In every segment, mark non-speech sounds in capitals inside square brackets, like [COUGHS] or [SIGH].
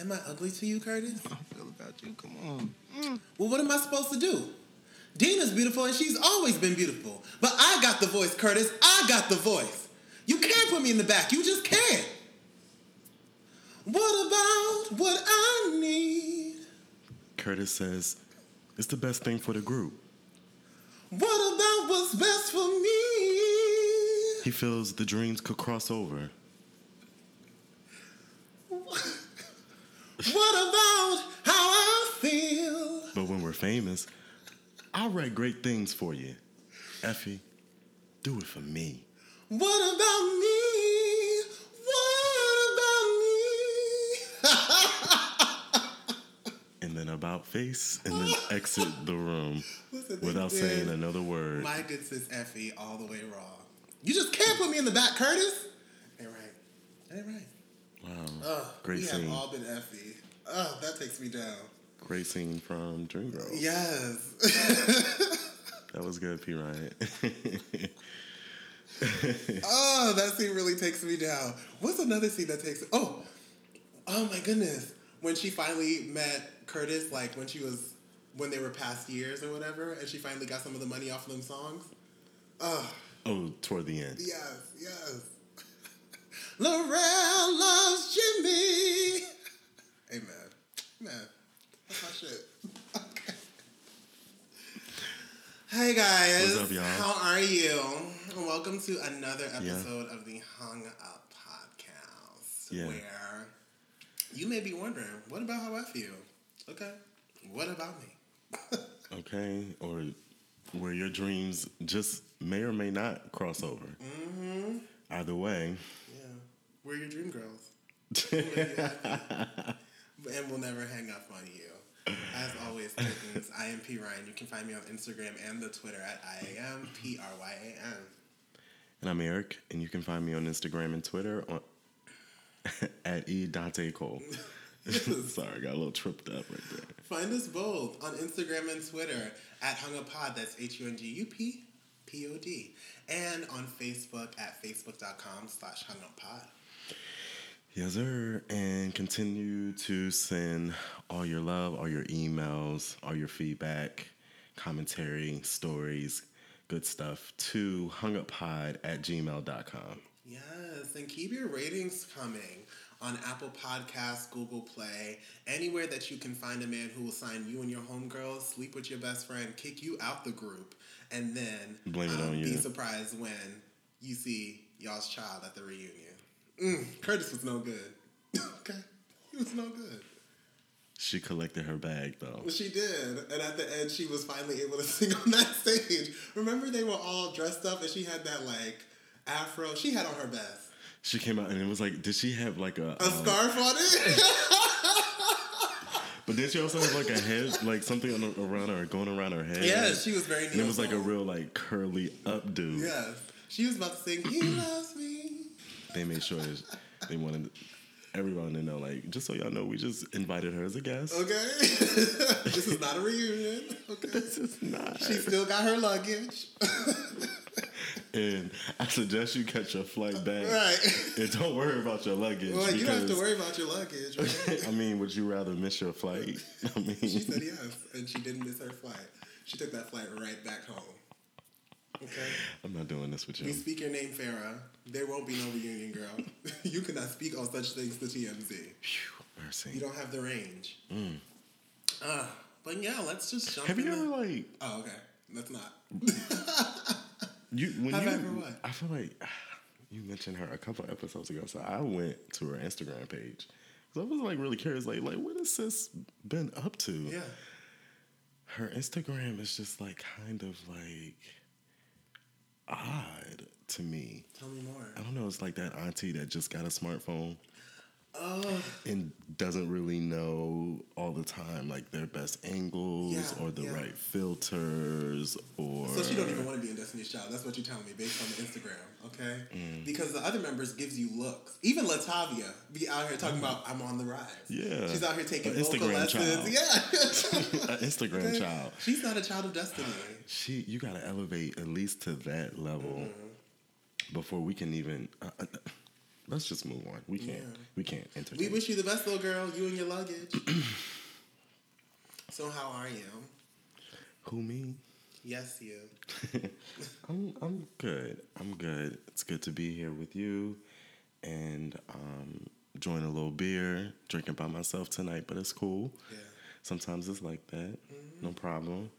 Am I ugly to you, Curtis? I feel about you. Come on. Mm. Well, what am I supposed to do? Deena's beautiful and she's always been beautiful. But I got the voice, Curtis. I got the voice. You can't put me in the back. You just can't. What about what I need? Curtis says it's the best thing for the group. What about what's best for me? He feels the dreams could cross over. What about how I feel? But when we're famous, I'll write great things for you. Effie, do it for me. What about me? What about me? [LAUGHS] And then about face and then exit the room [LAUGHS] without did saying another word. My good sis Effie all the way wrong. You just can't put me in the back, Curtis. Ain't right. Ain't right. Wow. Ugh, Great we scene. have all been Effie. Oh, that takes me down. Great scene from Dreamgirls. Yes. [LAUGHS] That was good, P. Ryan. [LAUGHS] oh, that scene really takes me down. What's another scene that takes? Oh, oh my goodness! When she finally met Curtis, like when she was when they were past years or whatever, and she finally got some of the money off of them songs. Oh, oh, toward the end. yes, yes. Lorrell loves Jimmy. [LAUGHS] Amen. Man, that's my shit. [LAUGHS] Okay. Hey guys, What's up, y'all? How are you? Welcome to another episode of the Hung Up Podcast, Yeah. where you may be wondering, what about how I feel? Okay, what about me? [LAUGHS] Okay. Or where your dreams just may or may not cross over. Mm-hmm. Either way. Yeah, we're your dream girls, [LAUGHS] and we'll never hang up on you. As always, kittens, I am P Ryan. You can find me on Instagram and the Twitter at I am P R Y A N. And I'm Eric, and you can find me on Instagram and Twitter on [LAUGHS] at E Dante Cole. [LAUGHS] Sorry, I got a little tripped up right there. Find us both on Instagram and Twitter at HungUpPod. That's H U N G U P P O D. And on Facebook at facebook.com slash HungUpPod. Yes, sir. And continue to send all your love, all your emails, all your feedback, commentary, stories, good stuff to hunguppod at gmail.com. Yes, and keep your ratings coming on Apple Podcasts, Google Play, anywhere that you can find a man who will sign you and your homegirls, sleep with your best friend, kick you out the group, and then um, Blame it on you. be surprised when you see y'all's child at the reunion. Mm, Curtis was no good. [LAUGHS] okay, he was no good. She collected her bag though. She did, and at the end, she was finally able to [LAUGHS] sing on that stage. Remember, they were all dressed up, and she had that like afro. She had on her best, She came out and it was like, did she have like a? a um, scarf on it. [LAUGHS] But did she also have like a head, like something on, around her, going around her head? yes, she was very. And it was like a real like curly updo. Yes, she was about to sing "He [CLEARS THROAT] Loves Me." They made sure they wanted everyone to know, like, just so y'all know, we just invited her as a guest. Okay, [LAUGHS] this is not a reunion. Okay, [LAUGHS] This is not. she still got her luggage. [LAUGHS] and I suggest you catch your flight back. right. And don't worry about your luggage. Well, you don't have to worry about your luggage. Right? I mean, would you rather miss your flight? I mean, She said yes, and she didn't miss her flight. She took that flight right back home. Okay. [LAUGHS] I'm not doing this with We you. speak your name, Farah. There won't be no reunion, girl. [LAUGHS] you cannot speak on such things to TMZ. Phew, You don't have the range. Uh, but yeah, let's just jump Have in you the- ever like Oh, okay. That's not. [LAUGHS] you when Have you? I ever what? I feel like you mentioned her a couple episodes ago, so I went to her Instagram page. 'Cause I was like really curious, like, like what has sis been up to? Yeah. her Instagram is just like kind of like odd to me. Tell me more. I don't know. It's like that auntie that just got a smartphone Oh, and doesn't really know all the time like their best angles Yeah, or the yeah. right filters or. so she don't even want to be in Destiny's Child. That's what you're telling me based on the Instagram, okay? Mm. Because the other members gives you looks. Even Latavia be out here talking about I'm on the rise. Yeah. She's out here taking An vocal Instagram lessons. child. Yeah. [LAUGHS] An Instagram Okay? child. She's not a child of destiny. She, you gotta elevate at least to that level Mm-hmm. before we can even. Uh, uh, let's just move on. We can't. Yeah. We can't We wish you the best, little girl. You and your luggage. [CLEARS THROAT] so how are you? Who me? Yes, you. [LAUGHS] I'm I'm good. I'm good. It's good to be here with you, and um, enjoying a little beer, drinking by myself tonight. But it's cool. Yeah. Sometimes it's like that. No problem.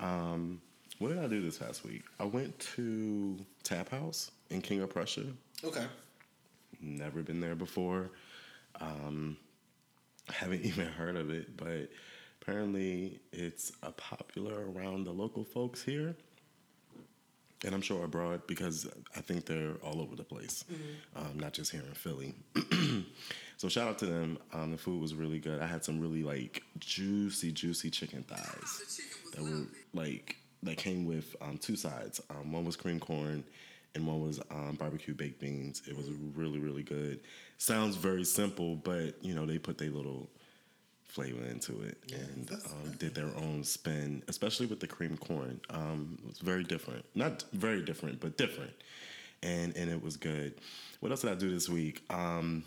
Um, what did I do this past week? I went to Tap House in King of Prussia. Okay. Never been there before. Um, haven't [LAUGHS] even heard of it, but apparently it's a popular around the local folks here. And I'm sure abroad because I think they're all over the place, um, not just here in Philly. [CLEARS THROAT] so shout out to them. Um, the food was really good. I had some really like juicy, juicy chicken thighs that were like that came with um, two sides. Um, one was cream corn, and one was um, barbecue baked beans. It was really, really good. Sounds very simple, but you know they put their little flavor into it and um, did their own spin, especially with the cream corn. Um, it was very different, not very different, but different, and and it was good. What else did I do this week? Um,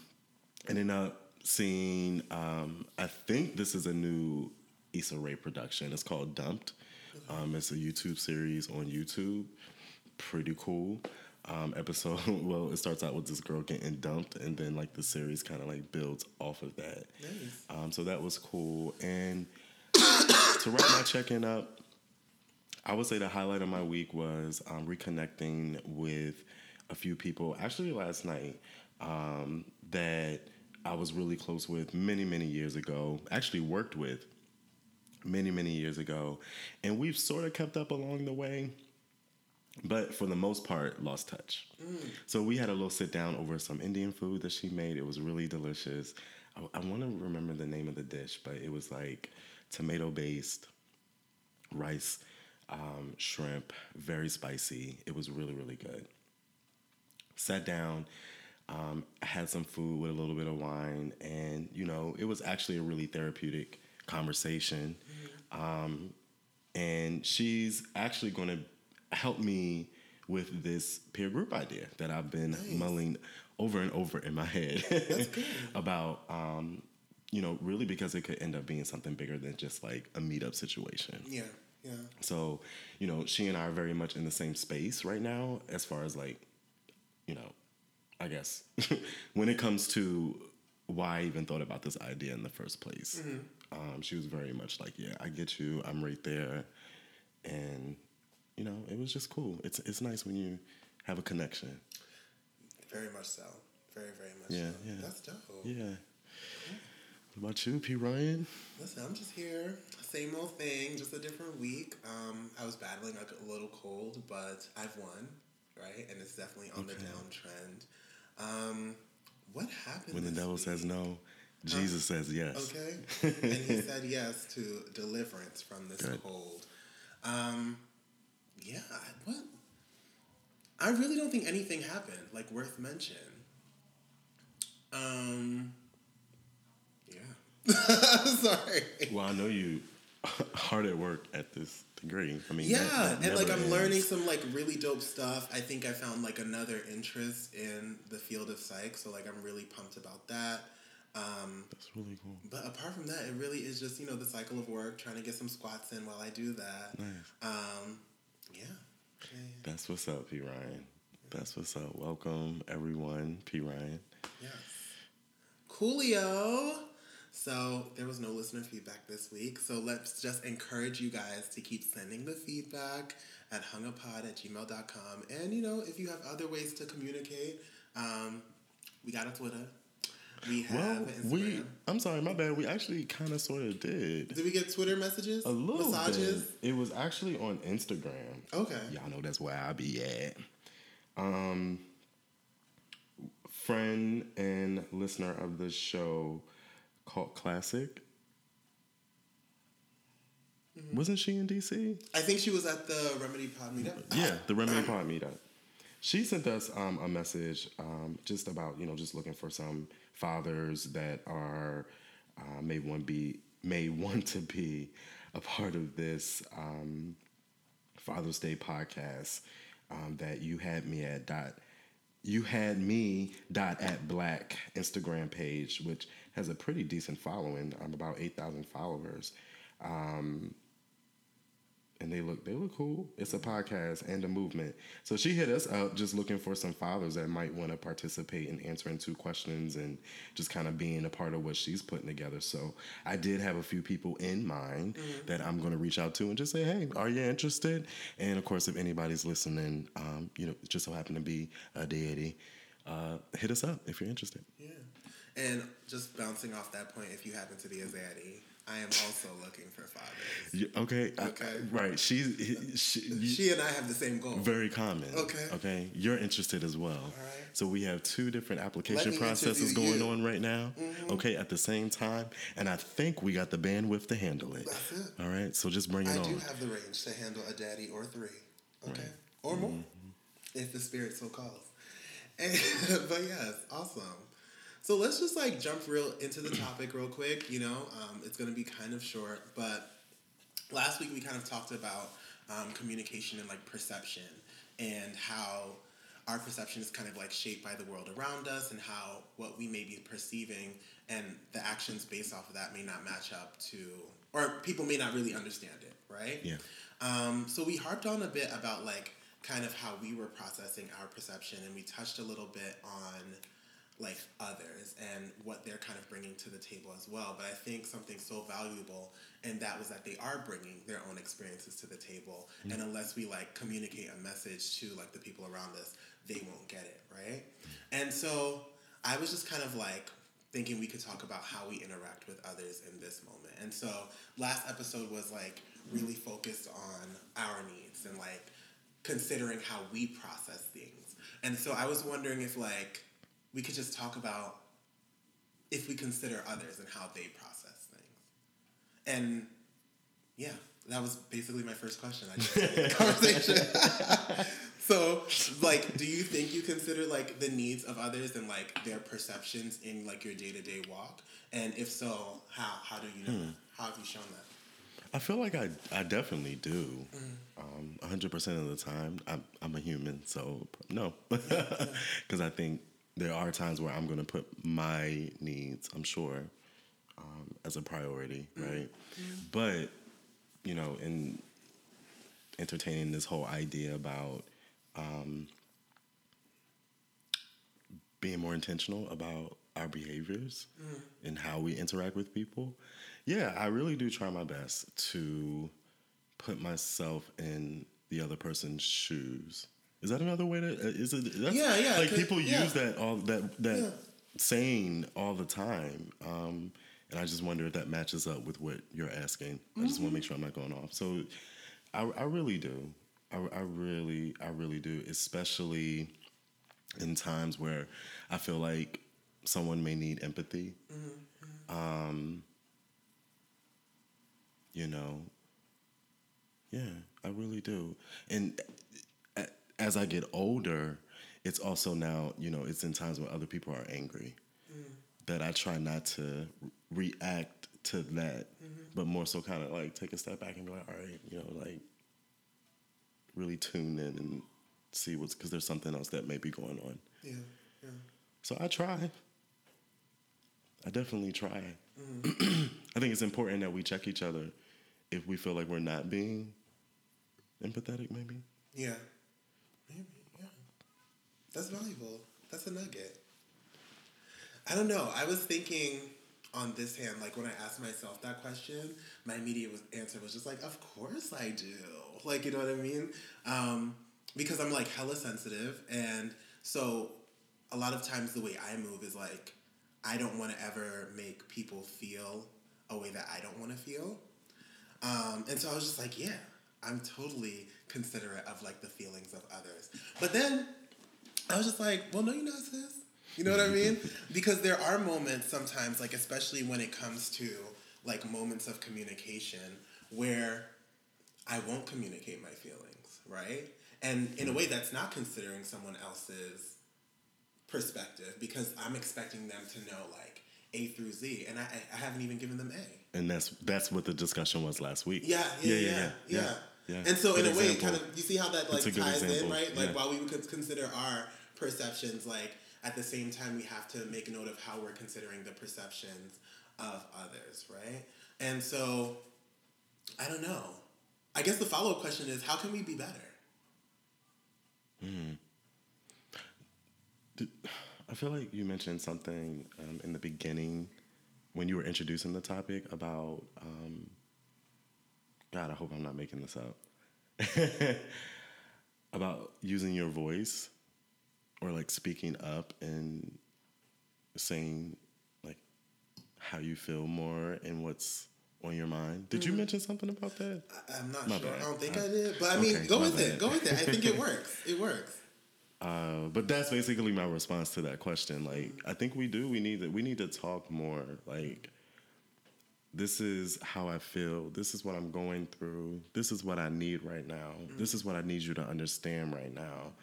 ended up seeing. Um, I think this is a new Issa Rae production. It's called Dumped. Um, it's a YouTube series on YouTube. Pretty cool. Um, episode. [LAUGHS] Well, it starts out with this girl getting dumped, and then like the series kind of like builds off of that. Nice. Um, so that was cool. And [COUGHS] to wrap my check-in up, I would say the highlight of my week was um, reconnecting with a few people. Actually, last night um, that I was really close with many, many years ago. Actually, worked with many, many years ago, and we've sort of kept up along the way. But for the most part, lost touch. So we had a little sit down over some Indian food that she made. It was really delicious. I, I want to remember the name of the dish, but it was like tomato based rice, um, shrimp, very spicy. It was really, really good. Sat down, um, had some food with a little bit of wine, and you know, it was actually a really therapeutic conversation. Um, and she's actually going to help me with this peer group idea that I've been mulling over and over in my head [LAUGHS] about, um, you know, really because it could end up being something bigger than just like a meetup situation. Yeah. Yeah. So, you know, she and I are very much in the same space right now as far as like, you know, I guess [LAUGHS] when it comes to why I even thought about this idea in the first place. Um, she was very much like, yeah, I get you. I'm right there. And, you know, it was just cool. It's it's nice when you have a connection. Very much so. Very, very much Yeah, so. yeah. That's dope. Yeah. What about you, P. Ryan? Listen, I'm just here. Same old thing, just a different week. Um, I was battling like a little cold, but I've won, right? And it's definitely on the downtrend. Um, what happened? When the devil week? says no, Jesus says yes. Okay. [LAUGHS] and he said yes to deliverance from this Good. cold. Um, yeah, what? I really don't think anything happened, like, worth mention. Um, yeah. [LAUGHS] Sorry. Well, I know you [LAUGHS] hard at work at this degree. I mean, Yeah, that- that and like I'm learning some like really dope stuff. I think I found like another interest in the field of psych, so like I'm really pumped about that. Um, That's really cool. but apart from that, it really is just you know the cycle of work, trying to get some squats in while I do that. Nice. Um, yeah. Yeah, That's what's up, P. Ryan. That's what's up. Welcome, everyone, P. Ryan. Yes. Coolio. So there was no listener feedback this week. So let's just encourage you guys to keep sending the feedback at hunguppod at gmail.com. And you know, if you have other ways to communicate, um, we got a Twitter. We have Well, Instagram. we, I'm sorry, my bad. We actually kind of sort of did. Did we get Twitter messages? A little Massages? bit. It was actually on Instagram. Okay. Y'all know that's where I be at. Um, friend and listener of the show, called Classic. Wasn't she in DC? I think she was at the Remedy Pod meetup. Yeah, the Remedy Pod meetup. She sent us um, a message um, just about you know just looking for some fathers that are uh, may want be may [LAUGHS] want to be a part of this um, Father's Day podcast um, that you had me at dot you had me dot at black Instagram page, which has a pretty decent following. I'm about eight thousand followers. Um, and they look they look cool. It's a podcast and a movement. So she hit us up just looking for some fathers that might want to participate in answering two questions and just kind of being a part of what she's putting together. So I did have a few people in mind mm-hmm. that I'm going to reach out to and just say, hey, are you interested? And of course, if anybody's listening, um, you know, just so happen to be a deity, uh, hit us up if you're interested. Yeah. And just bouncing off that point, if you happen to be a zaddy, I am also looking for fathers. Okay. Okay. Right. She, she, she and I have the same goal. Very common. Okay. Okay. You're interested as well. All right. So we have two different application processes going you. on right now. Mm-hmm. Okay. At the same time, and I think we got the bandwidth to handle it. That's it. All right. So just bring it I on. I do have the range to handle a daddy or three. Okay. Right. Or more, mm-hmm. if the spirit so calls. [LAUGHS] And, but yes, awesome. So let's just like jump real into the topic real quick. You know, um, it's going to be kind of short, but last week we kind of talked about um, communication and like perception and how our perception is kind of like shaped by the world around us and how what we may be perceiving and the actions based off of that may not match up to or people may not really understand it right yeah um, so we harped on a bit about like kind of how we were processing our perception and we touched a little bit on like others and what they're kind of bringing to the table as well. But I think something so valuable, and that was that they are bringing their own experiences to the table. Mm-hmm. And unless we like communicate a message to like the people around us, they won't get it, right? And so I was just kind of like thinking we could talk about how we interact with others in this moment. And so last episode was like really focused on our needs and like considering how we process things. And so I was wondering if like we could just talk about if we consider others and how they process things. And yeah, that was basically my first question. I just [LAUGHS] conversation. [LAUGHS] so, like, do you think you consider like the needs of others and like their perceptions in like your day to day walk? And if so, how how do you know? Hmm. How have you shown that? I feel like I, I definitely do. Mm. Um, 100% of the time. I'm, I'm a human, so no. Because [LAUGHS] I think there are times where I'm going to put my needs, I'm sure, um, as a priority, mm-hmm. right? Mm-hmm. But, you know, in entertaining this whole idea about um, being more intentional about our behaviors mm-hmm. and how we interact with people, yeah, I really do try my best to put myself in the other person's shoes is that another way to? Uh, is it? yeah, yeah. Like people yeah. use that all that that yeah. saying all the time, um, and I just wonder if that matches up with what you're asking. Mm-hmm. I just want to make sure I'm not going off. So, I, I really do. I, I really, I really do. Especially in times where I feel like someone may need empathy. Mm-hmm. Um, you know, yeah, I really do. And as I get older, it's also now, you know, it's in times when other people are angry mm. that I try not to react to that, mm-hmm. but more so kind of like take a step back and be like, all right, you know, like really tune in and see what's, because there's something else that may be going on. Yeah, yeah. So I try. I definitely try. Mm-hmm. [CLEARS THROAT] I think it's important that we check each other if we feel like we're not being empathetic, maybe. Yeah. Maybe, yeah. That's valuable. That's a nugget. I don't know. I was thinking on this hand, like when I asked myself that question, my immediate answer was just like, of course I do. Like, you know what I mean? Um, because I'm like hella sensitive. And so a lot of times the way I move is like, I don't want to ever make people feel a way that I don't want to feel. Um, and so I was just like, yeah, I'm totally considerate of like the feelings of others. But then I was just like, well, no, you know, sis. You know what I mean? [LAUGHS] Because there are moments sometimes, like especially when it comes to like moments of communication where I won't communicate my feelings, right? And in a way that's not considering someone else's perspective because I'm expecting them to know like A through Z, and I, I haven't even given them A. And that's that's what the discussion was last week. Yeah, yeah, yeah, yeah. yeah. yeah. Yeah. And so Good in a way, kind of you see how that like ties example. in, right? Like yeah. while we would consider our perceptions, like at the same time we have to make note of how we're considering the perceptions of others, right? And so I don't know. I guess the follow up question is how can we be better? I feel like you mentioned something um, in the beginning when you were introducing the topic about. Um, God, I hope I'm not making this up. [LAUGHS] about using your voice or like speaking up and saying like how you feel more and what's on your mind. Did you mention something about that? I, I'm not My sure. bad. I don't think I- I did. But I mean, Okay, go with it. Go with it. I think it [LAUGHS] works. It works. Uh, but that's basically my response to that question. Like, I think we do. We need to. We need to talk more. Like, this is how I feel. This is what I'm going through. This is what I need right now. This is what I need you to understand right now.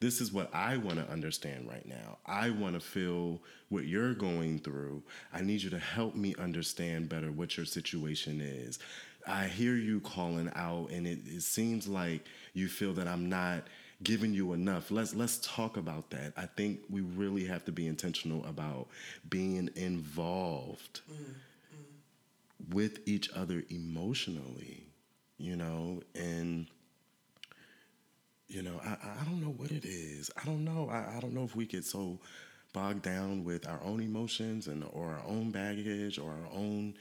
This is what I want to understand right now. I want to feel what you're going through. I need you to help me understand better what your situation is. I hear you calling out, and it, it seems like you feel that I'm not giving you enough. Let's let's talk about that. I think we really have to be intentional about being involved mm. With each other emotionally, you know, and you know, I, I don't know what it is. I don't know. I, I don't know if we get so bogged down with our own emotions and or our own baggage or our own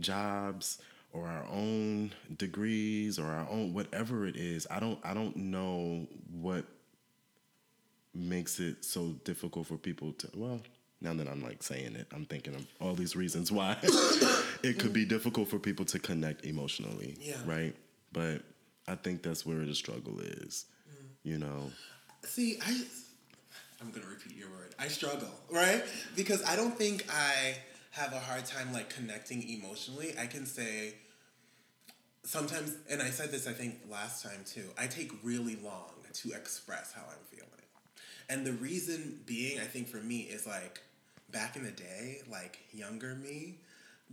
jobs or our own degrees or our own whatever it is. I don't I don't know what makes it so difficult for people to well now that I'm like saying it, I'm thinking of all these reasons why [LAUGHS] it could be difficult for people to connect emotionally. Yeah. Right. But I think that's where the struggle is. Mm. You know. See, I I'm gonna repeat your word. I struggle, right? Because I don't think I have a hard time like connecting emotionally. I can say sometimes, and I said this I think last time too. I take really long to express how I'm feeling, and the reason being, I think for me is like back in the day, like younger me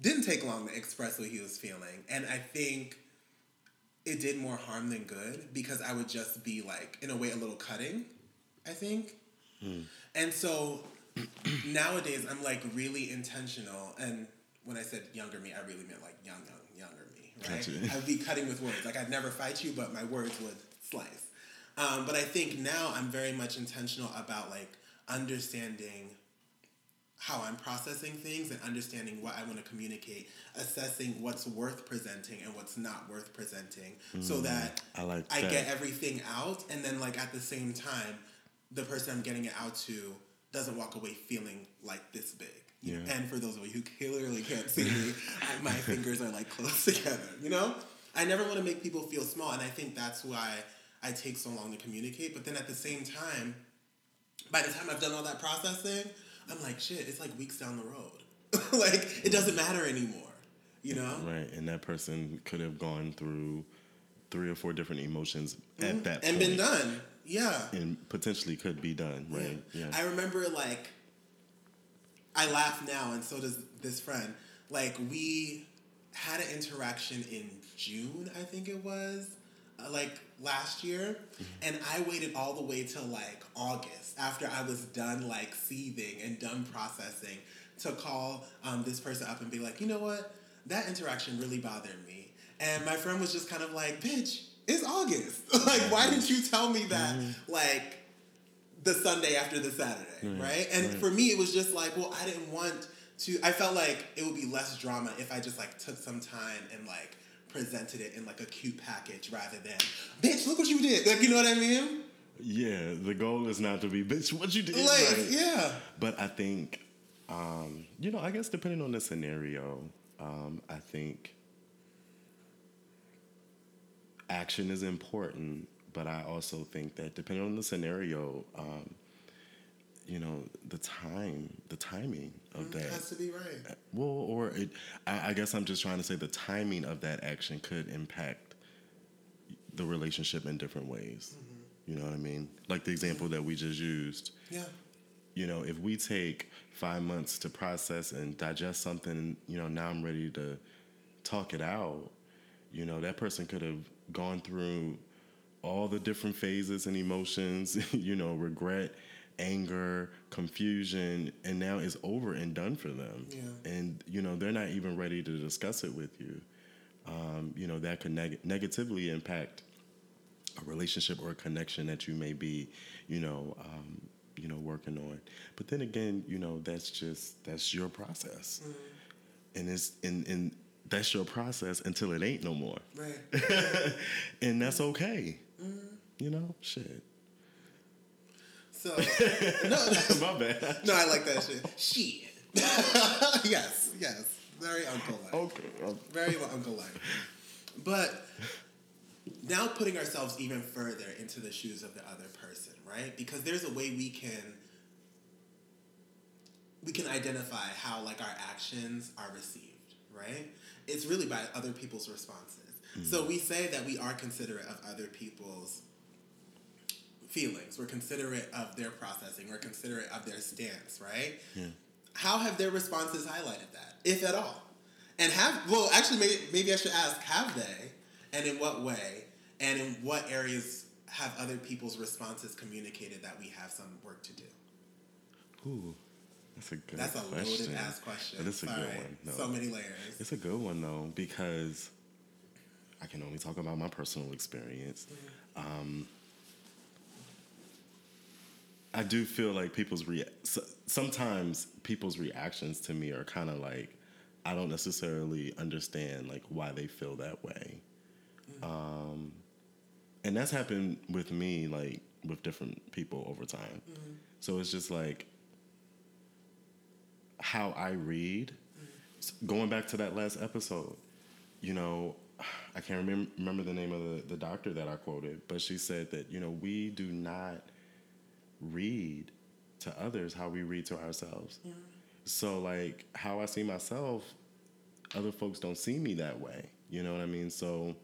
didn't take long to express what he was feeling, and I think it did more harm than good because I would just be like, in a way, a little cutting, I think. And so [CLEARS THROAT] nowadays, I'm like really intentional. And when I said younger me, I really meant like young, young, younger me, right? Gotcha. I'd be cutting with words. Like, I'd never fight you, but my words would slice. Um, but I think now I'm very much intentional about like understanding how I'm processing things and understanding what I want to communicate, assessing what's worth presenting and what's not worth presenting, so mm, that I like I that. get everything out, and then like at the same time, the person I'm getting it out to doesn't walk away feeling like this big. Yeah. And for those of you who clearly can't see me, [LAUGHS] my fingers are like close [LAUGHS] together. You know, I never want to make people feel small, and I think that's why I take so long to communicate. But then at the same time, by the time I've done all that processing, I'm like, shit, it's like weeks down the road. [LAUGHS] like it doesn't matter anymore. You know? Right. And that person could have gone through three or four different emotions at that Mm-hmm. and point. been done. Yeah. And potentially could be done, right? Yeah. I remember like I laugh now, and so does this friend. Like we had an interaction in June, I think it was, uh, like last year, mm-hmm. and I waited all the way till like August after I was done like seething and done processing to call um, this person up and be like, you know what, that interaction really bothered me, and my friend was just kind of like, bitch. It's August. [LAUGHS] like, why didn't you tell me that? Mm-hmm. Like, the Sunday after the Saturday, mm-hmm. right? And for me, it was just like, well, I didn't want to. I felt like it would be less drama if I just like took some time and like presented it in like a cute package rather than, bitch, look what you did. Like, you know what I mean? yeah. The goal is not to be, bitch, what you did. Like, right. yeah, But I think, um, you know, I guess depending on the scenario, um, I think action is important. But I also think that depending on the scenario, um, you know, the time, the timing of it that. has to be right. Well, or it, I, I guess I'm just trying to say the timing of that action could impact the relationship in different ways. Mm-hmm. You know what I mean? Like the example that we just used. Yeah, You know, if we take five months to process and digest something, you know, now I'm ready to talk it out. You know, that person could have gone through all the different phases and emotions, [LAUGHS] you know, regret, anger, confusion, and now it's over and done for them. Yeah. And you know they're not even ready to discuss it with you. Um, you know that could neg- negatively impact a relationship or a connection that you may be, you know, um, you know, working on. But then again, you know, that's just that's your process, and it's and and that's your process until it ain't no more, Right. [LAUGHS] and that's okay. You know, shit. So [LAUGHS] no, My bad. no, I like that shit. Shit. [LAUGHS] yes, yes. Very uncle like. Okay. Very uncle like. But now putting ourselves even further into the shoes of the other person, right? Because there's a way we can we can identify how like our actions are received, right? It's really by other people's responses. So mm-hmm. we say that we are considerate of other people's feelings. We're considerate of their processing. We're considerate of their stance, right? Yeah. How have their responses highlighted that, if at all? And have well, actually, maybe, maybe I should ask: Have they, and in what way, and in what areas have other people's responses communicated that we have some work to do? Ooh, that's a good. That's a question. loaded ass question. But it's a Sorry. good one. No. So many layers. It's a good one though because I can only talk about my personal experience. Um, I do feel like people's rea- sometimes people's reactions to me are kind of like I don't necessarily understand like why they feel that way. Mm. Um, and that's happened with me like with different people over time. Mm. So it's just like how I read mm. s- going back to that last episode, you know, I can't remember, remember the name of the, the doctor that I quoted, but she said that, you know, we do not read to others how we read to ourselves. So, like, how I see myself, other folks don't see me that way. You know what I mean? So,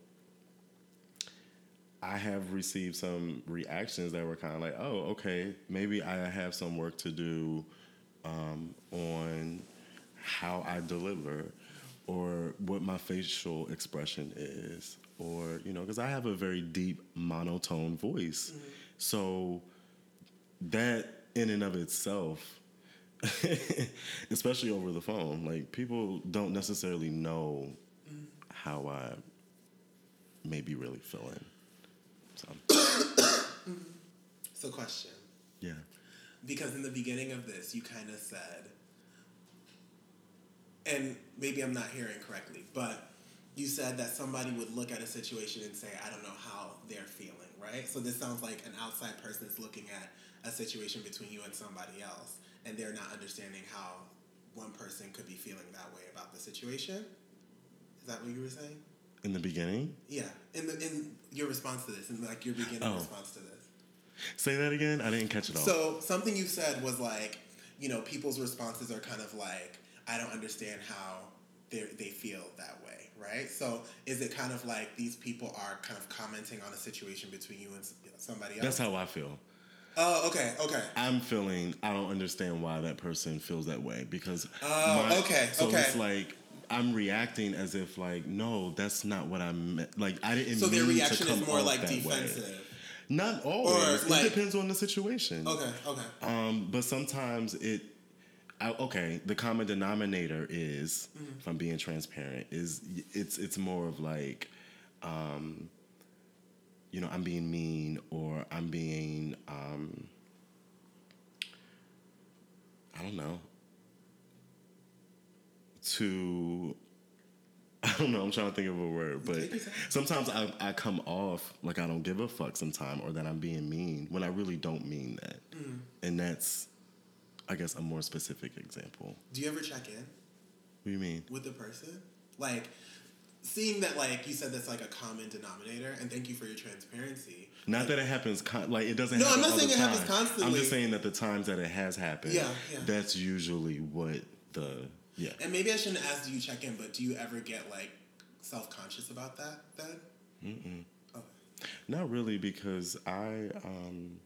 I have received some reactions that were kind of like, oh, okay, maybe I have some work to do um, on how I deliver or what my facial expression is, or, you know, because I have a very deep monotone voice. So that in and of itself, [LAUGHS] especially over the phone, like people don't necessarily know how I may be really feeling. So, So, question. yeah. Because in the beginning of this, you kind of said, and maybe I'm not hearing correctly, but you said that somebody would look at a situation and say, I don't know how they're feeling, right? So this sounds like an outside person is looking at a situation between you and somebody else, and they're not understanding how one person could be feeling that way about the situation. Is that what you were saying? In the beginning, Yeah. In the in your response to this, in like your beginning Oh. response to this. say that again. I didn't catch it all. So something you said was like, you know, people's responses are kind of like, I don't understand how they they feel that way, right? So is it kind of like these people are kind of commenting on a situation between you and somebody else? That's how I feel. Oh, okay, okay. I'm feeling I don't understand why that person feels that way because Oh, okay, so okay. it's like I'm reacting as if like no that's not what I meant like I didn't mean to So their reaction is more like that way. defensive. not always like- it depends on the situation Okay, okay. um, but sometimes it I, okay the common denominator is Mm-hmm. if I'm being transparent is it's it's more of like um, you know I'm being mean or I'm being um, I don't know. To [LAUGHS] I don't know, I'm trying to think of a word, but Take your time. sometimes I, I come off like I don't give a fuck sometimes or that I'm being mean when I really don't mean that. Mm. And that's I guess a more specific example. Do you ever check in What do you mean? with the person? Like seeing that like you said that's like a common denominator and thank you for your transparency. Not that it happens con- like it doesn't No, happen I'm not saying it happens time. I'm just saying that the times that it has happened, Yeah, yeah. that's usually what the yeah. And maybe I shouldn't ask do you check in, but do you ever get like self conscious about that then? Mm-mm. Oh. Not really, because I um,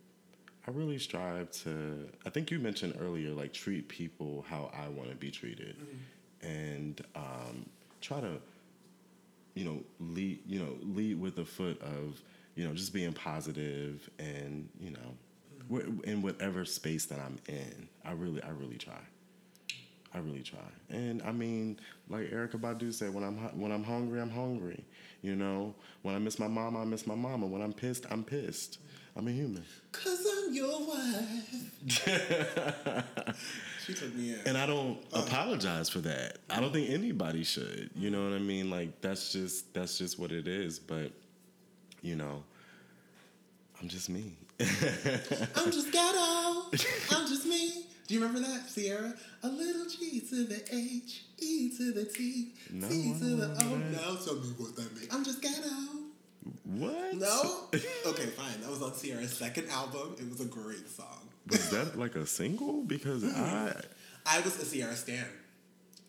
I really strive to. I think you mentioned earlier, like treat people how I want to be treated, and um, try to, you know, lead. You know, lead with the foot of you know just being positive and you know in whatever space that I'm in. I really, I really try. I really try, and I mean, like Erykah Badu said, when I'm when I'm hungry, I'm hungry. You know, when I miss my mama, I miss my mama. When I'm pissed, I'm pissed. I'm a human, Cause I'm your wife. [LAUGHS] she took me in. and I don't oh. apologize for that. I don't think anybody should. You know what I mean? Like that's just that's just what it is. But you know, I'm just me. [LAUGHS] I'm just ghetto. I'm just me. Do you remember that, Ciara? A little G to the H, E to the T, No, T to the O. Now tell me what that means. I'm just ghetto. What? No? Okay, fine. That was on Ciara's second album. It was a great song. Was that like a single? Because hmm. I I was a Ciara stan.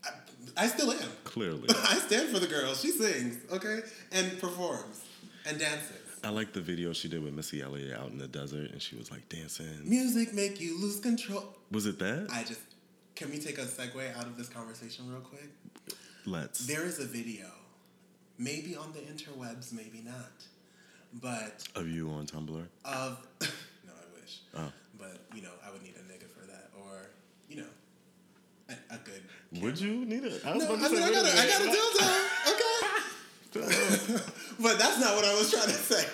I, I still am. clearly. [LAUGHS] I stand for the girl. She sings, okay? And performs and dances. I like the video she did with Missy Elliott out in the desert, and she was like dancing. Music make you lose control. Was it that? I just can we take a segue out of this conversation real quick? Let's. There is a video, maybe on the interwebs, maybe not, but Of you on Tumblr? of [LAUGHS] no, I wish, Oh. but you know, I would need a nigga for that, or you know, a, a good. Would you need it? Was No, I about to mean, say, I got a, a I got a dildo, okay. [LAUGHS] but that's not what I was trying to say.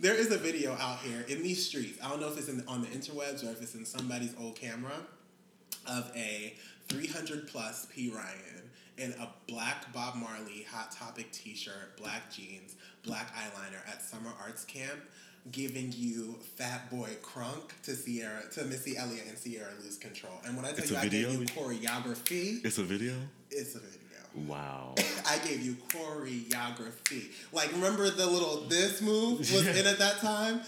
There is a video out here in these streets. I don't know if it's in, on the interwebs or if it's in somebody's old camera of a 300 plus P Ryan in a black Bob Marley Hot Topic t shirt, black jeans, black eyeliner at summer arts camp, giving you Fat Boy Crunk to Ciara, to Missy Elliott and Ciara Lose Control. And when I tell It's you I gave video? you choreography, It's a video? it's a video. Wow. [LAUGHS] I gave you choreography. Like, remember the little this move was [LAUGHS] in at that time?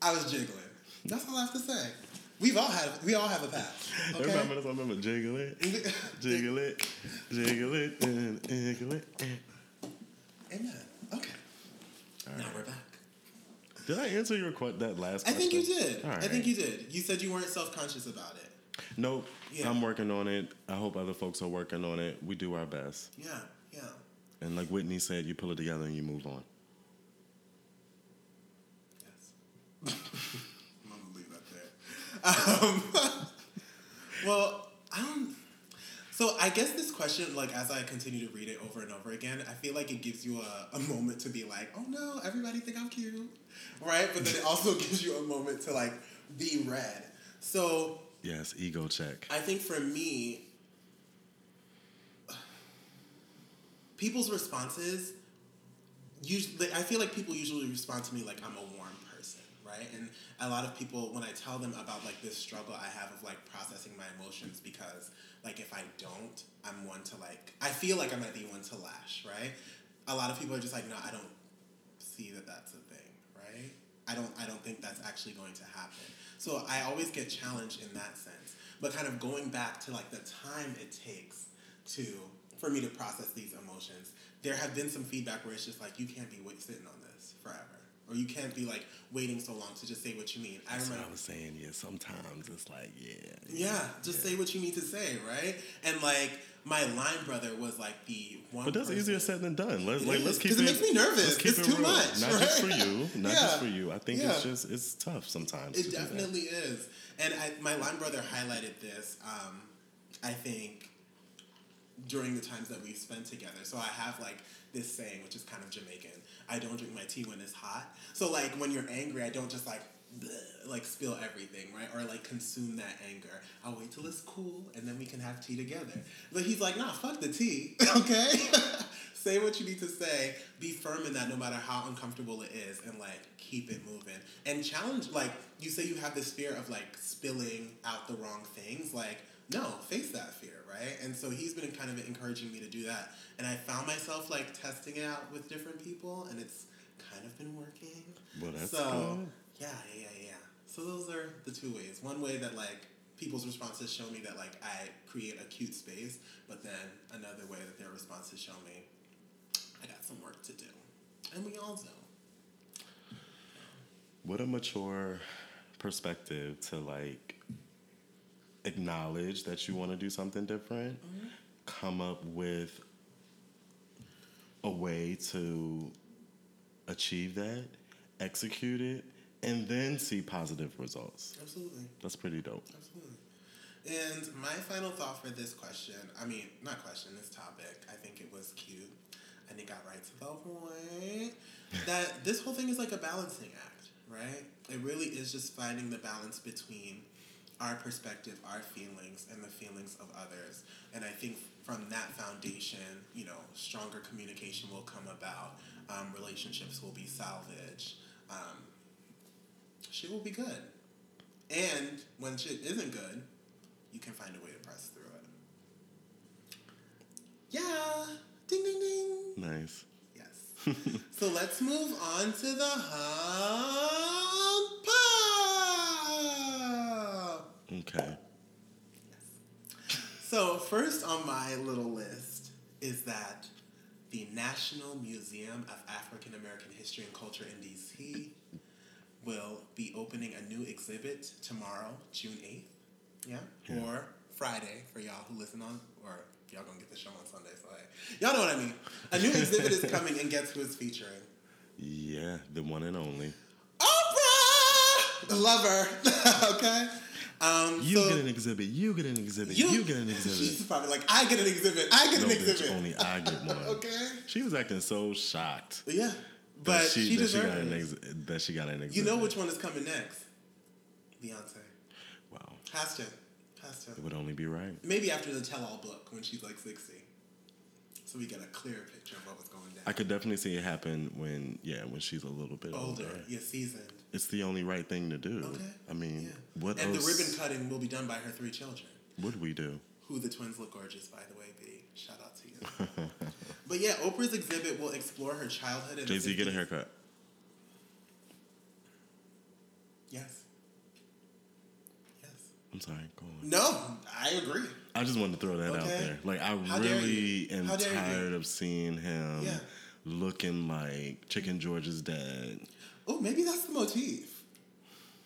I was jiggling. That's all I have to say. We've all had we all have a past. Okay? Remember this? I remember jiggle it, jiggle it, jiggle it, and jiggle it. Amen. Okay. now we're back. Did I answer your que- that last question? I question? think you did. All I think you did. You said you weren't self conscious about it. Nope. Yeah. I'm working on it. I hope other folks are working on it. We do our best. Yeah, yeah. And like Whitney said, you pull it together and you move on. Yes. I'm gonna leave that there. Um, [LAUGHS] well, I don't. So I guess this question, like as I continue to read it over and over again, I feel like it gives you a, a moment to be like, oh no, everybody think I'm cute, right? But then it also [LAUGHS] gives you a moment to like be read. So Yes, ego check. I think for me, people's responses, usually, I feel like people usually respond to me like I'm a warm person, right? And a lot of people, when I tell them about like this struggle I have of like processing my emotions, because like if I don't, I'm one to like, I feel like I might be one to lash, right? A lot of people are just like, no, I don't see that that's a thing, right? I don't I don't think that's actually going to happen. So I always get challenged in that sense. But kind of going back to like the time it takes to for me to process these emotions, there have been some feedback where it's just like you can't be sitting on this forever. Or you can't be like waiting so long to just say what you mean. I That's what remember I was saying. Yeah, sometimes it's like, yeah. yeah, just say what you need to say, right? And like my line brother was like the one. But that's person- easier said than done. Let's It like let's keep it It makes me nervous. let's keep It's it too real. much, Not just for right? you. Not Yeah. just for you. I think it's just it's tough sometimes. It to do that. definitely is. And I, my line brother highlighted this, um, I think, during the times that we've spent together. So I have like this saying, which is kind of Jamaican I don't drink my tea when it's hot. So, like, when you're angry, I don't just like, like spill everything, right? Or like consume that anger. I'll wait till it's cool and then we can have tea together. But he's like, nah, fuck the tea, [LAUGHS] okay? [LAUGHS] say what you need to say, be firm in that no matter how uncomfortable it is, and like keep it moving. And challenge, like, you say you have this fear of like spilling out the wrong things, like, no, face that fear, right? And so he's been kind of encouraging me to do that. And I found myself like testing it out with different people, and it's kind of been working. Well, that's so, good. Yeah, yeah, yeah, yeah. So those are the two ways. One way that like people's responses show me that like I create a cute space, but then another way that their responses show me I got some work to do, and we all do. What a mature perspective to like acknowledge that you want to do something different, mm-hmm. come up with a way to achieve that, execute it, and then see positive results. Absolutely. That's pretty dope. Absolutely. And my final thought for this question, I mean, not question, this topic, I think it was cute. And it got right to the point that this whole thing is like a balancing act, right? It really is just finding the balance between our perspective, our feelings, and the feelings of others. And I think from that foundation, you know, stronger communication will come about. Um, relationships will be salvaged. Um, shit will be good. And when shit isn't good, you can find a way to press through it. Yeah. Ding ding ding. Nice. Yes. [LAUGHS] so let's move on to the hump. pop. Okay. So first on my little list is that the National Museum of African American History and Culture in DC will be opening a new exhibit tomorrow, June 8th. Yeah? Yeah. Or Friday for y'all who listen on, or y'all gonna get the show on Sunday, so hey. Y'all know what I mean. A new exhibit is coming and guess who it's featuring? Yeah, the one and only. Oprah! The lover. [LAUGHS] okay? Um, You so get an exhibit. You get an exhibit. You, get an exhibit. [LAUGHS] She's probably like, I get an exhibit. I get No, an bitch, exhibit. only I get [LAUGHS] one. okay? She was acting so shocked. Yeah. But she, that she got an it. ex- that she got an exhibit. You know which one is coming next? Beyonce. Wow, Has to. Has to. it would only be right. Maybe after the tell all book when she's like 60. So we get a clear picture of what was going down. I could definitely see it happen when yeah when she's a little bit older. Older. Yeah, seasoned. It's the only right thing to do. Okay. I mean, Yeah. what and else the ribbon cutting will be done by her three children. would we do? Who the twins look gorgeous, by the way, B. Shout out to you. [LAUGHS] but yeah, Oprah's exhibit will explore her childhood and Jay Z get a haircut. Yes. Yes. I'm sorry. Go on. No, I agree. I just wanted to throw that out there. Like I How really am How dare you? tired of seeing him Yeah. looking like Chicken George's dad. Oh, maybe that's the motif.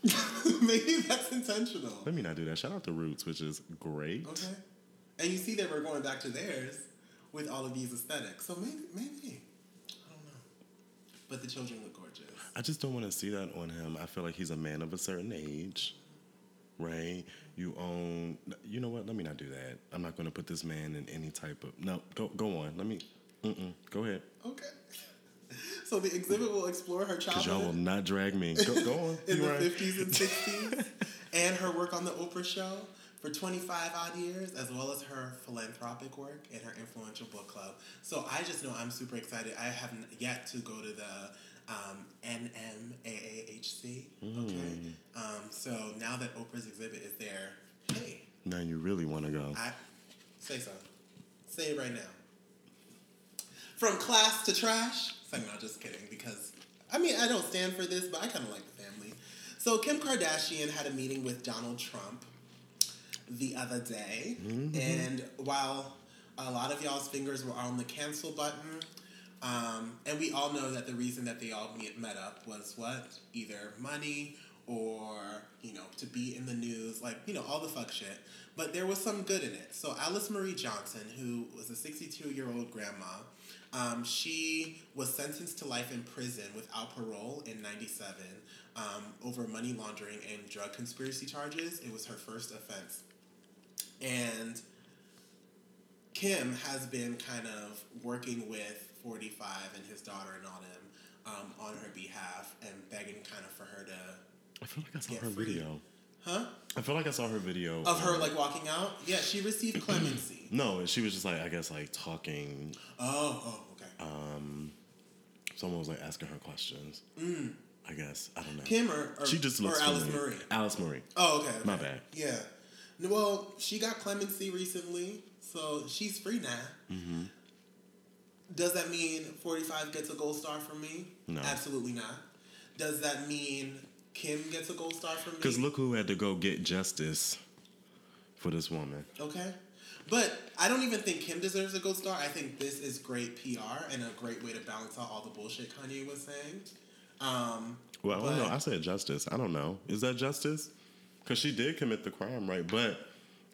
[LAUGHS] maybe that's intentional. Let me not do that. Shout out to Roots, which is great. Okay. And you see that we're going back to theirs with all of these aesthetics. So maybe, maybe. I don't know. But the children look gorgeous. I just don't want to see that on him. I feel like he's a man of a certain age, right? You own. You know what? Let me not do that. I'm not going to put this man in any type of. No, go go on. Let me. Mm-mm, go ahead. Okay. [LAUGHS] So the exhibit will explore her Cause y'all will not drag me. Go, go on. [LAUGHS] in You the. 50s and [LAUGHS] 60s and her work on the Oprah show for 25 odd years, as well as her philanthropic work and her influential book club. So I just know I'm super excited. I haven't yet to go to the um, NMAAHC. Okay. Um, so now that Oprah's exhibit is there, hey, Now you really want to go. I say so. Say it right now. From class to trash. So not just kidding. Because I mean, I don't stand for this, but I kind of like the family. So Kim Kardashian had a meeting with Donald Trump the other day, and while a lot of y'all's fingers were on the cancel button, um, and we all know that the reason that they all met up was what? Either money or, you know, to be in the news, like, you know, all the fuck shit. But there was some good in it. So Alice Marie Johnson, who was a 62 year old grandma, um, she was sentenced to life in prison without parole in 97 um, over money laundering and drug conspiracy charges. It was her first offense. And Kim has been kind of working with 45 and his daughter and all them um, on her behalf and begging kind of for her to, I feel like I saw her free. video. huh? I feel like I saw her video Of her like walking out? Yeah, she received clemency. [CLEARS THROAT] No, she was just like I guess like talking. Oh, oh, okay. Um, someone was like asking her questions. I guess I don't know. Mm. Kim or, or, she just looks or Alice familiar. Marie? Alice Marie. Oh, okay, okay. My bad. Yeah. Well, she got clemency recently, so she's free now. Mm-hmm. Does that mean 45 gets a gold star from me? No. Absolutely not. Does that mean Kim gets a gold star from me? Because look who had to go get justice for this woman. Okay. But I don't even think Kim deserves a gold star. I think this is great PR and a great way to balance out all the bullshit Kanye was saying. Um, Well, I don't know. I said justice. I don't know. Is that justice? Because she did commit the crime, right? But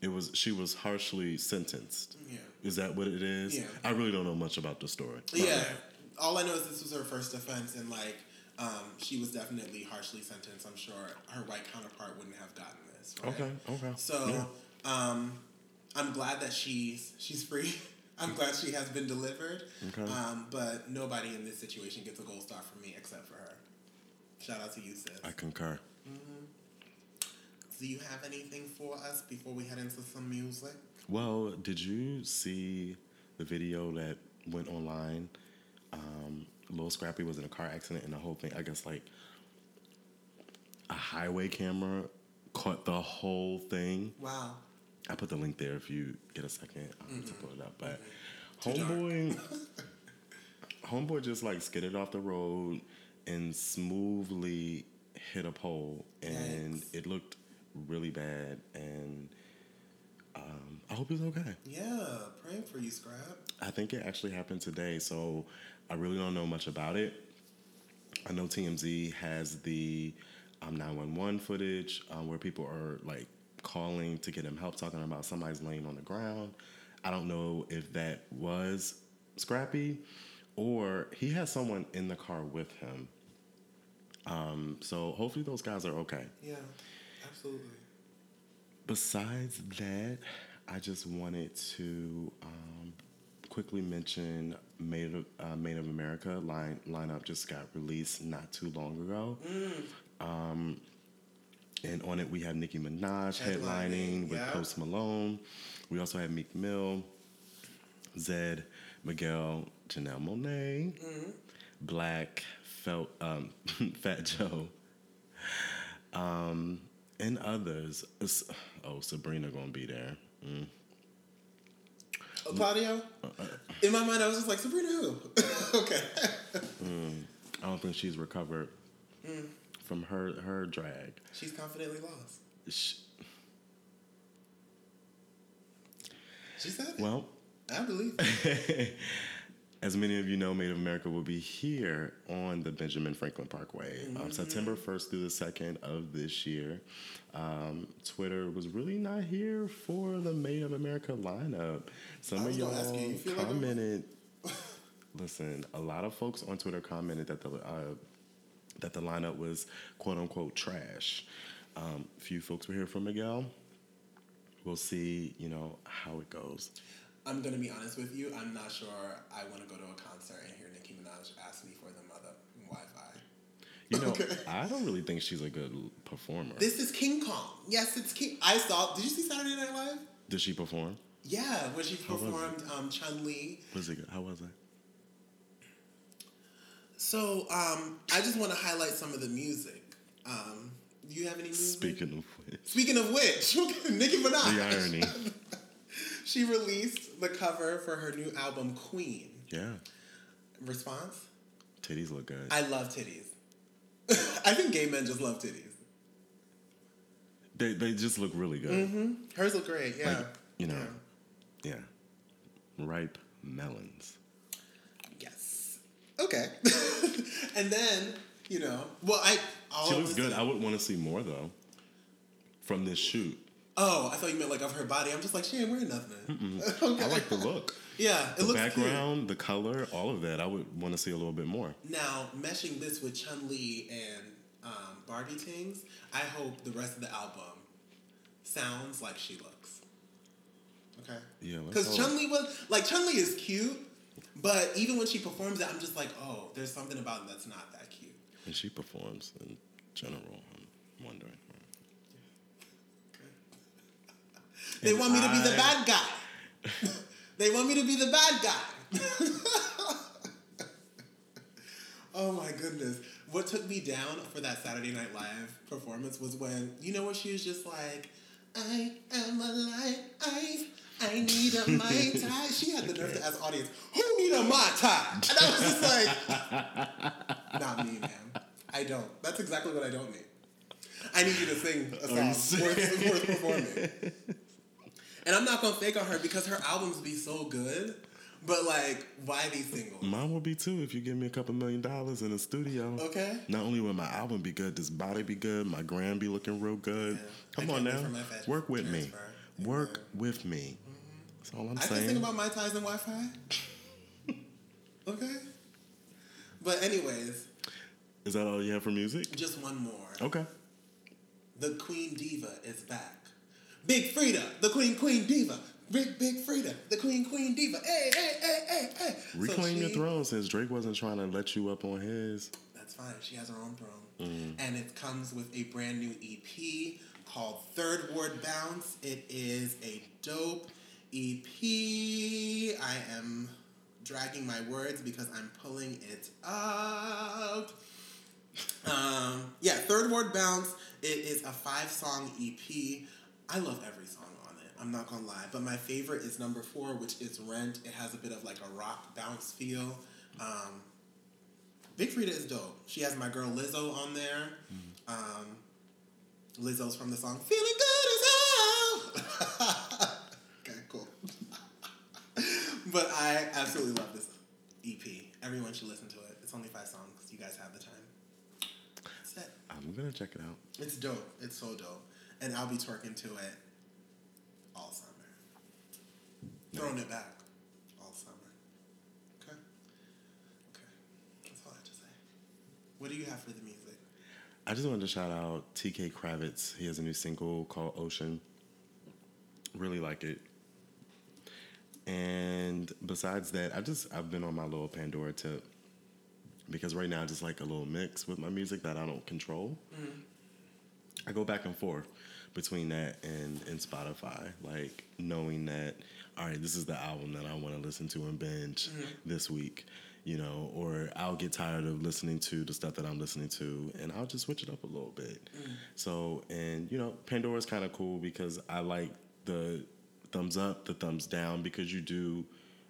it was she was harshly sentenced. yeah. Is that what it is? Yeah. I really don't know much about the story. My Yeah. bad. All I know is this was her first offense, and like um, she was definitely harshly sentenced. I'm sure her white counterpart wouldn't have gotten this. Right? Okay, okay. So Yeah. um, I'm glad that she's she's free. [LAUGHS] I'm glad she has been delivered. Okay. Um, but nobody in this situation gets a gold star from me except for her. Shout out to you, sis. I concur. Do you have anything for us before we head into some music? Well, did you see the video that went online? Um, Lil Scrappy was in a car accident and the whole thing, I guess, like a highway camera caught the whole thing. Wow. I put the link there if you get a second um, to pull it up. But dark. homeboy, [LAUGHS] homeboy just like skidded off the road and smoothly hit a pole, and Yikes. it looked really bad. And um, I hope he's okay. Yeah, praying for you, Scrap. I think it actually happened today, so I really don't know much about it. I know TMZ has the um, 911 footage um, where people are like calling to get him help, talking about somebody's laying on the ground. I don't know if that was Scrappy or he has someone in the car with him. Um, so hopefully those guys are okay. Yeah, absolutely. Besides that, I just wanted to um, quickly mention Made of, uh, Made in America line lineup just got released not too long ago. Um, and on it, we have Nicki Minaj headlining, Headlining, with yeah. Post Malone. We also have Meek Mill, Zedd, Miguel, Janelle Monáe, Black, Felt, um, [LAUGHS] Fat Joe, um, and others. Oh, Sabrina gonna be there. Mm. Oh, Claudio? Uh, uh, uh. In my mind, I was just like, Sabrina who? [LAUGHS] okay. Mm. I don't think she's recovered mm. from her her drag. She's confidently lost. Sh- She said it. Well, I believe. [LAUGHS] as many of you know, Made in America will be here on the Benjamin Franklin Parkway um, September 1st through the 2nd of this year. Um, Twitter was really not here for the Made in America lineup. Some of y'all ask you, you feel like commented. [LAUGHS] listen, a lot of folks on Twitter commented that the uh, that the lineup was quote unquote trash. Um, few folks were here from Miguel. We'll see, you know, how it goes. I'm gonna be honest with you. I'm not sure I want to go to a concert and hear Nicki Minaj ask me for the mother Wi-Fi. You know, Okay. I don't really think she's a good performer. This is King Kong. Yes, it's King. I saw. Did you see Saturday Night Live? Did she perform? Yeah, when she performed um, Chun Li. Was it good? How was it? So um, I just want to highlight some of the music. Um, do you have any music? Speaking of which, Speaking of which, [LAUGHS] Nicki Minaj. the irony. [LAUGHS] She released the cover for her new album Queen. Yeah, Response? titties look good. I love titties. [LAUGHS] I think gay men just love titties. they they just look really good. Mm-hmm. Hers look great, yeah. Like, you know, Yeah. yeah, ripe melons. Yes. Okay. [LAUGHS] and then, you know, well, I. All She looks good. I would want to see more though from this shoot. Oh, I thought you meant like of her body. I'm just like, she ain't wearing nothing. [LAUGHS] okay. I like the look, Yeah, it the looks background, the color, all of that. I would want to see a little bit more. Now, meshing this with Chun Li and um, Barbie Tings, I hope the rest of the album sounds like she looks. Okay. Yeah, Because. Chun Li was like Chun Li is cute, but even when she performs it, I'm just like, oh, there's something about it that's not that cute. And she performs in general. I'm wondering. [LAUGHS] They want me to be the bad guy. they want me to be the bad guy. oh my goodness. What took me down for that Saturday Night Live performance was when, you know, where she was just like, I am alive. I need a [LAUGHS] Mai Tai. She had the nerve to ask audience, who need a Mai Tai? And I was just like, [LAUGHS] not me, man. I don't. That's exactly what I don't need. I need you to sing a song worth, worth performing. And I'm not gonna fake on her because her albums be so good. But like, why these singles? Mine will be too if you give me a couple million dollars in a studio. Okay. Not only will my album be good, this body be good, my gram be looking real good. I Come on now, for my fashion work with me. Work with me. That's all I'm saying. I can sing about my ties and Wi-Fi. okay. But anyways, Is that all you have for music? Just one more. Okay. The Queen Diva is back. Big Freedia, the Queen Queen Diva. Big Big Freedia, the Queen Queen Diva. Hey, hey, hey, hey, hey. So Reclaim your throne since Drake wasn't trying to let you up on his. That's fine. She has her own throne. And it comes with a brand new EP called Third Ward Bounce. It is a dope EP. I am dragging my words because I'm pulling it up. Um, yeah, Third Ward Bounce. It is a five song EP. I love every song on it. I'm not gonna lie, but my favorite is number four, which is Rent. It has a bit of like a rock bounce feel. Um, Big Freedia is dope. She has my girl Lizzo on there. Um, Lizzo's from the song "Feeling Good as Hell." [LAUGHS] okay, cool. [LAUGHS] but I absolutely love this EP. Everyone should listen to it. It's only five songs. You guys have the time. That's it. I'm gonna check it out. It's dope. It's so dope. And I'll be twerking to it all summer. Throwing it back all summer. Okay? Okay. That's all I have to say. What do you have for the music? I just wanted to shout out TK Kravitz. He has a new single called Ocean. Really like it. And besides that, I just I've been on my little Pandora tip because right now I just like a little mix with my music that I don't control. Mm-hmm. I go back and forth between that and, and Spotify, like knowing that, all right, this is the album that I want to listen to and binge mm-hmm. this week, you know, or I'll get tired of listening to the stuff that I'm listening to and I'll just switch it up a little bit. Mm. So, and, you know, Pandora's kind of cool because I like the thumbs up, the thumbs down, because you do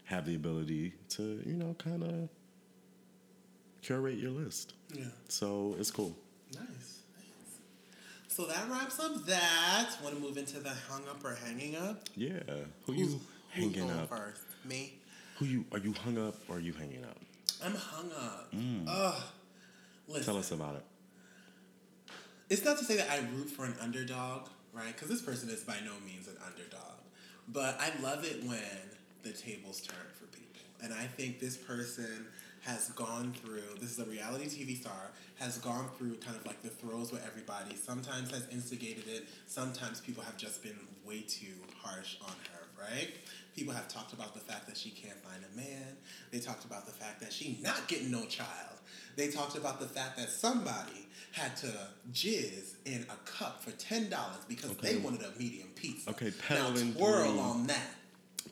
have the ability to, you know, kind of curate your list. Yeah. So it's cool. So that wraps up that. Want to move into the hung up or hanging up? Yeah. Who Who's- you hanging up? first? Me. Who you are you hung up or are you hanging up? I'm hung up. Ugh. Listen. Mm. Tell us about it. it's not to say that I root for an underdog, right? Because this person is by no means an underdog. But I love it when the tables turn for people. And I think this person has gone through, this is a reality TV star, has gone through kind of like the throes with everybody. Sometimes has instigated it, sometimes people have just been way too harsh on her, right? People have talked about the fact that she can't find a man. They talked about the fact that she not getting no child. They talked about the fact that somebody had to jizz in a cup for ten dollars because Okay. they wanted a medium pizza. Okay, now twirl through- on that.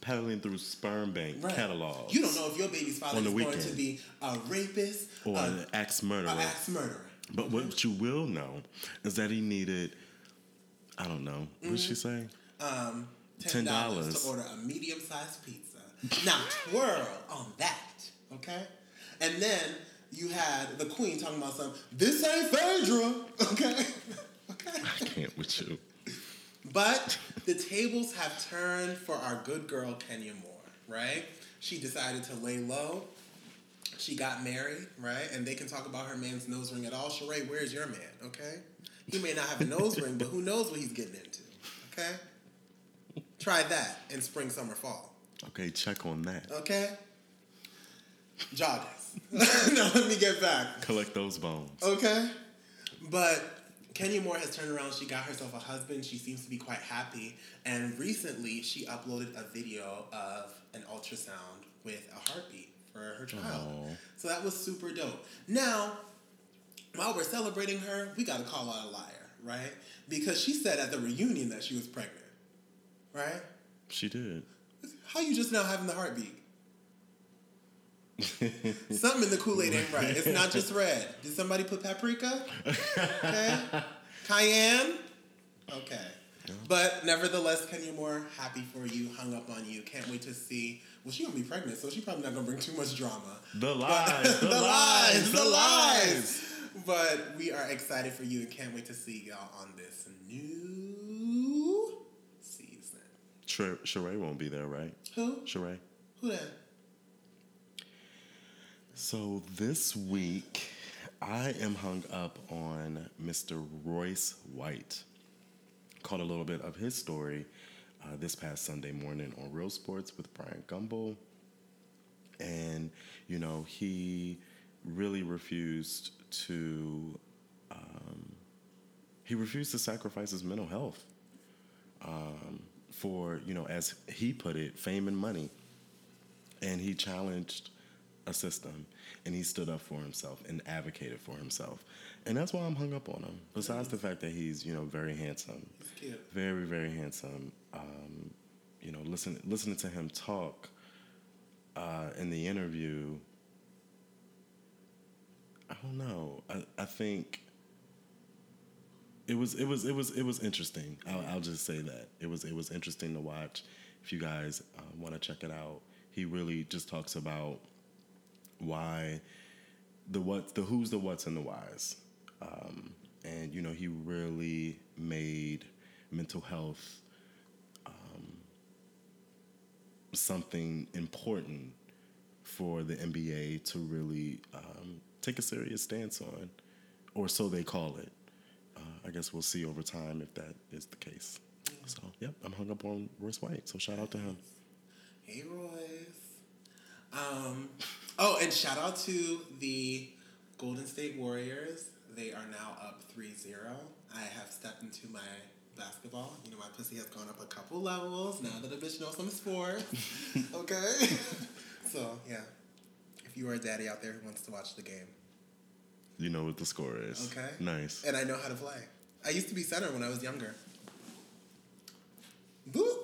Peddling through sperm bank Right. catalogs. You don't know if your baby's father On is the going to be a rapist Or a, an axe murderer. axe murderer. But what you will know is that he needed I don't know. What did she say? Um, ten dollars $10. to order a medium sized pizza. Now twirl on that, okay? And then you had the queen talking about some. This ain't Phaedra, [LAUGHS] okay? [LAUGHS] okay. I can't with you. But the tables have turned for our good girl Kenya Moore, right? She decided to lay low. She got married, right? And they can talk about her man's nose ring at all. Sheree, where's your man? Okay, he may not have a nose ring, but who knows what he's getting into? Okay, try that in spring, summer, fall. Okay, check on that. Okay, joggers. [LAUGHS] now let me get back. Collect those bones. Okay. But Kenya Moore has turned around. She got herself a husband. She seems to be quite happy. And recently, she uploaded a video of an ultrasound with a heartbeat for her child. Aw. So that was super dope. Now, while we're celebrating her, we got to call out a liar, right? Because she said at the reunion that she was pregnant, right? She did. How you just now having the heartbeat? [LAUGHS] Something in the Kool Aid ain't right. It's not just red. Did somebody put paprika? Okay. [LAUGHS] Cayenne? Okay. But nevertheless, Kenya Moore, happy for you, hung up on you. Can't wait to see. Well, she gonna be pregnant, so she's probably not gonna bring too much drama. The But- lies, [LAUGHS] the, the lies, the lies. But we are excited for you and can't wait to see y'all on this new season. Sher- Sheree won't be there, right? Who? Sheree. Who that? So this week, I am hung up on Mr. Royce White. Caught a little bit of his story uh, this past Sunday morning on Real Sports with Bryant Gumbel. And, you know, he really refused to. Um, he refused to sacrifice his mental health um, for you know, as he put it, fame and money, and he challenged a system and he stood up for himself and advocated for himself. And that's why i'm hung up on him. Besides the fact that he's you know very handsome. Very very handsome. Um, you know listen, listening to him talk uh, in the interview i don't know. I, I think it was it was it was it was interesting. I'll, I'll just say that. It was it was interesting to watch. If you guys uh, want to check it out he really just talks about why the what the who's the what's and the whys um, and you know he really made mental health um, something important for the NBA to really um, take a serious stance on, or so they call it. Uh, I guess we'll see over time if that is the case. So, yep, I'm hung up on Royce White. So, shout out to him. Hey, Royce. Um, Oh, and shout out to the Golden State Warriors. They are now up 3 0. I have stepped into my basketball. You know, my pussy has gone up a couple levels now that a bitch knows some sports. [LAUGHS] okay? [LAUGHS] so, yeah. If you are a daddy out there who wants to watch the game, you know what the score is. Okay. Nice. And I know how to play. I used to be center when I was younger. Boop.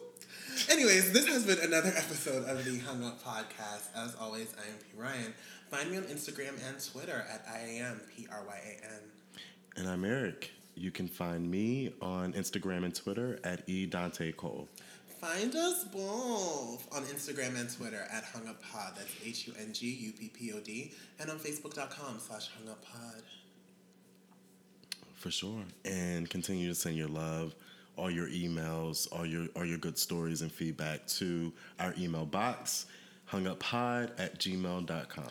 Anyways, this has been another episode of the Hung Up Podcast. As always, I am P. Ryan. Find me on Instagram and Twitter at I am P R Y A N. And I'm Eric. You can find me on Instagram and Twitter at E Dante Cole. Find us both on Instagram and Twitter at Hung Up Pod. That's H U N G U P P O D. And on Facebook.com slash Hung Up Pod. For sure. And continue to send your love all your emails, all your all your good stories and feedback to our email box, hunguppod at gmail.com.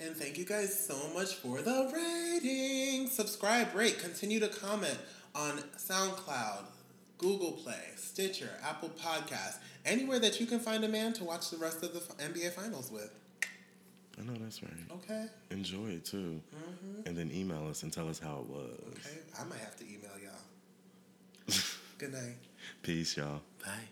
And thank you guys so much for the rating. Subscribe, rate, continue to comment on SoundCloud, Google Play, Stitcher, Apple Podcasts, anywhere that you can find a man to watch the rest of the NBA Finals with. I know that's right. Okay. Enjoy it too. Mm-hmm. And then email us and tell us how it was. Okay. I might have to email. Good night. Peace, y'all. Bye.